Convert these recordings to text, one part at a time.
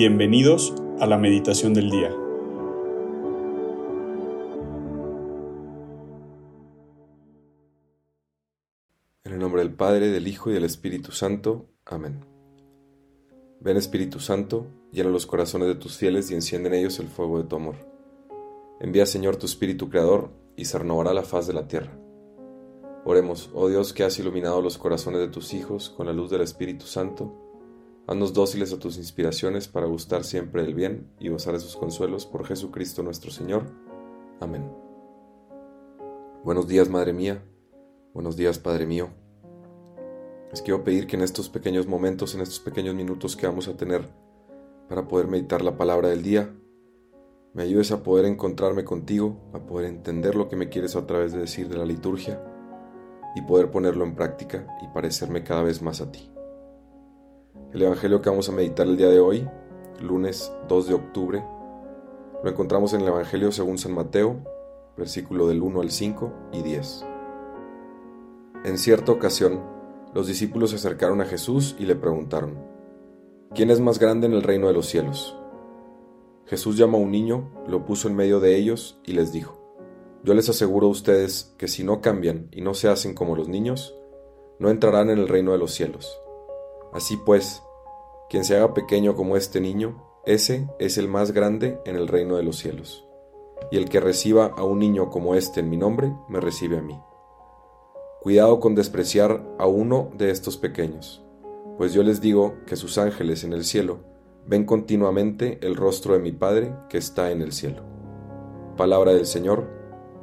Bienvenidos a la meditación del día. En el nombre del Padre, del Hijo y del Espíritu Santo. Amén. Ven Espíritu Santo, llena los corazones de tus fieles y enciende en ellos el fuego de tu amor. Envía Señor tu Espíritu Creador y se renovará la faz de la tierra. Oremos, oh Dios que has iluminado los corazones de tus hijos con la luz del Espíritu Santo Haznos dóciles a tus inspiraciones para gustar siempre el bien y gozar de sus consuelos por Jesucristo nuestro Señor. Amén. Buenos días, Madre mía. Buenos días, Padre mío. Les quiero pedir que en estos pequeños momentos, en estos pequeños minutos que vamos a tener para poder meditar la palabra del día, me ayudes a poder encontrarme contigo, a poder entender lo que me quieres a través de decir de la liturgia y poder ponerlo en práctica y parecerme cada vez más a ti. El Evangelio que vamos a meditar el día de hoy, lunes 2 de octubre, lo encontramos en el Evangelio según San Mateo, versículo del 1 al 5 y 10. En cierta ocasión, los discípulos se acercaron a Jesús y le preguntaron, ¿quién es más grande en el reino de los cielos? Jesús llamó a un niño, lo puso en medio de ellos y les dijo, yo les aseguro a ustedes que si no cambian y no se hacen como los niños, no entrarán en el reino de los cielos. Así pues, quien se haga pequeño como este niño, ese es el más grande en el reino de los cielos. Y el que reciba a un niño como este en mi nombre, me recibe a mí. Cuidado con despreciar a uno de estos pequeños, pues yo les digo que sus ángeles en el cielo ven continuamente el rostro de mi Padre que está en el cielo. Palabra del Señor,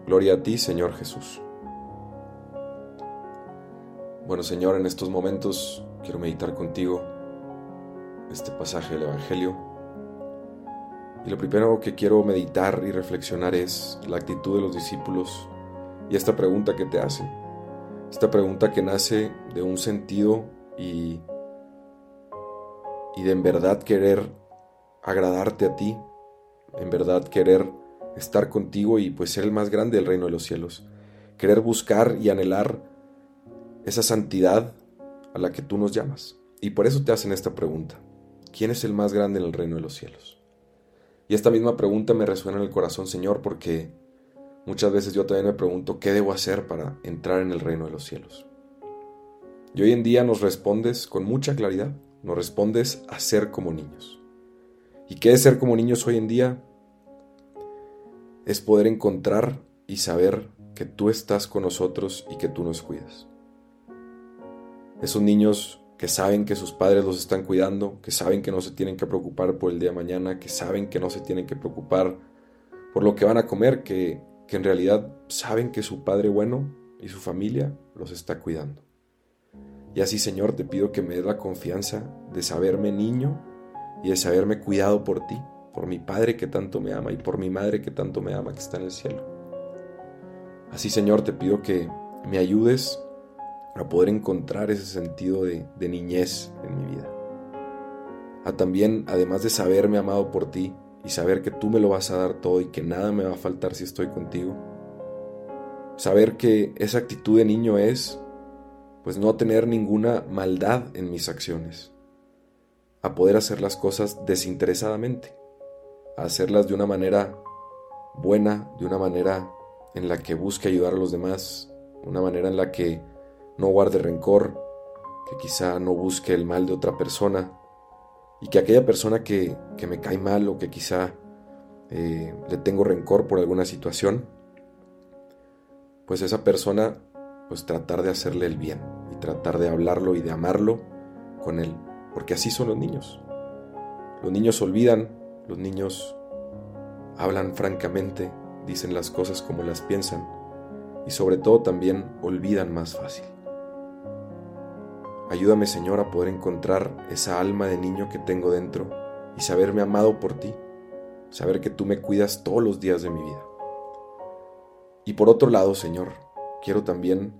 gloria a ti, Señor Jesús. Bueno, Señor, en estos momentos quiero meditar contigo este pasaje del Evangelio. Y lo primero que quiero meditar y reflexionar es la actitud de los discípulos y esta pregunta que te hacen. Esta pregunta que nace de un sentido y, y de en verdad querer agradarte a ti, en verdad querer estar contigo y pues ser el más grande del reino de los cielos. Querer buscar y anhelar esa santidad a la que tú nos llamas. Y por eso te hacen esta pregunta. ¿Quién es el más grande en el reino de los cielos? Y esta misma pregunta me resuena en el corazón, Señor, porque muchas veces yo también me pregunto, ¿qué debo hacer para entrar en el reino de los cielos? Y hoy en día nos respondes con mucha claridad, nos respondes a ser como niños. ¿Y qué es ser como niños hoy en día? Es poder encontrar y saber que tú estás con nosotros y que tú nos cuidas. Esos niños que saben que sus padres los están cuidando, que saben que no se tienen que preocupar por el día de mañana, que saben que no se tienen que preocupar por lo que van a comer, que, que en realidad saben que su Padre bueno y su familia los está cuidando. Y así, Señor, te pido que me des la confianza de saberme niño y de saberme cuidado por ti, por mi Padre que tanto me ama y por mi Madre que tanto me ama que está en el cielo. Así, Señor, te pido que me ayudes a poder encontrar ese sentido de, niñez en mi vida. A también, además de saberme amado por ti y saber que tú me lo vas a dar todo y que nada me va a faltar si estoy contigo, saber que esa actitud de niño es pues no tener ninguna maldad en mis acciones, a poder hacer las cosas desinteresadamente, a hacerlas de una manera buena, de una manera en la que busque ayudar a los demás, una manera en la que no guarde rencor, que quizá no busque el mal de otra persona y que aquella persona que, me cae mal o que quizá eh, le tengo rencor por alguna situación, pues esa persona, pues tratar de hacerle el bien y tratar de hablarlo y de amarlo con él, porque así son los niños. Los niños olvidan, los niños hablan francamente, dicen las cosas como las piensan y sobre todo también olvidan más fácil. Ayúdame Señor a poder encontrar esa alma de niño que tengo dentro y saberme amado por ti, saber que tú me cuidas todos los días de mi vida. Y por otro lado, Señor, quiero también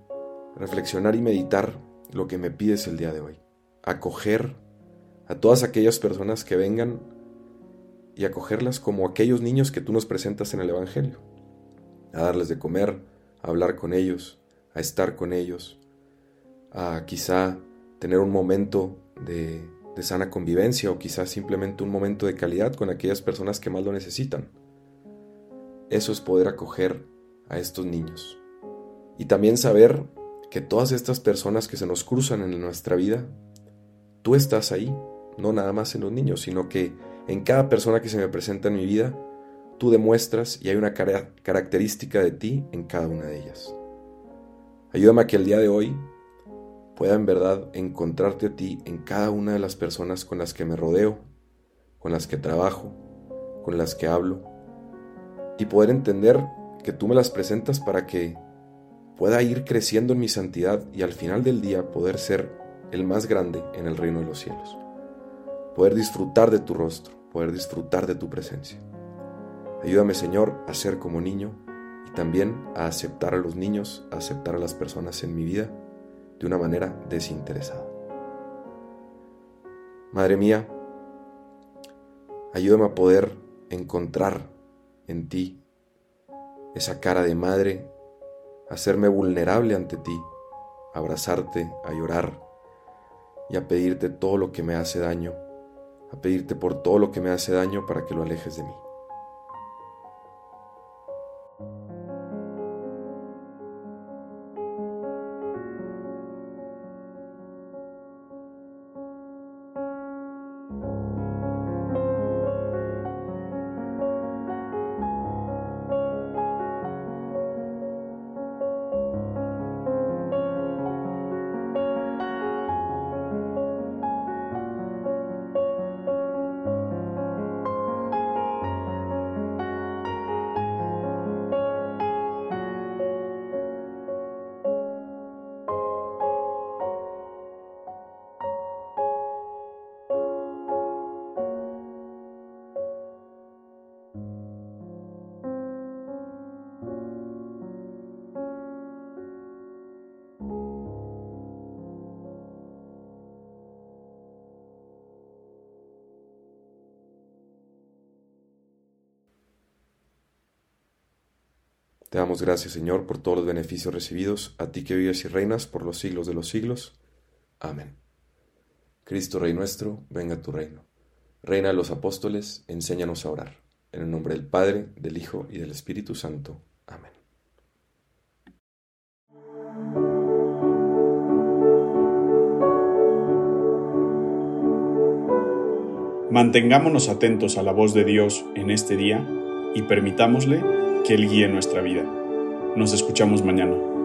reflexionar y meditar lo que me pides el día de hoy. Acoger a todas aquellas personas que vengan y acogerlas como aquellos niños que tú nos presentas en el Evangelio. A darles de comer, a hablar con ellos, a estar con ellos, a quizá tener un momento de, sana convivencia o quizás simplemente un momento de calidad con aquellas personas que más lo necesitan. Eso es poder acoger a estos niños. Y también saber que todas estas personas que se nos cruzan en nuestra vida, tú estás ahí, no nada más en los niños, sino que en cada persona que se me presenta en mi vida, tú demuestras y hay una característica de ti en cada una de ellas. Ayúdame a que el día de hoy pueda en verdad encontrarte a ti en cada una de las personas con las que me rodeo, con las que trabajo, con las que hablo, y poder entender que tú me las presentas para que pueda ir creciendo en mi santidad y al final del día poder ser el más grande en el reino de los cielos. Poder disfrutar de tu rostro, poder disfrutar de tu presencia. Ayúdame Señor a ser como niño y también a aceptar a los niños, a aceptar a las personas en mi vida de una manera desinteresada. Madre mía, ayúdame a poder encontrar en ti esa cara de madre, hacerme vulnerable ante ti, abrazarte, a llorar y a pedirte todo lo que me hace daño, a pedirte por todo lo que me hace daño para que lo alejes de mí. Damos gracias, Señor, por todos los beneficios recibidos, a ti que vives y reinas por los siglos de los siglos. Amén. Cristo Rey nuestro, venga tu reino. Reina de los apóstoles, enséñanos a orar. En el nombre del Padre, del Hijo y del Espíritu Santo. Amén. Mantengámonos atentos a la voz de Dios en este día y permitámosle que Él guíe nuestra vida. Nos escuchamos mañana.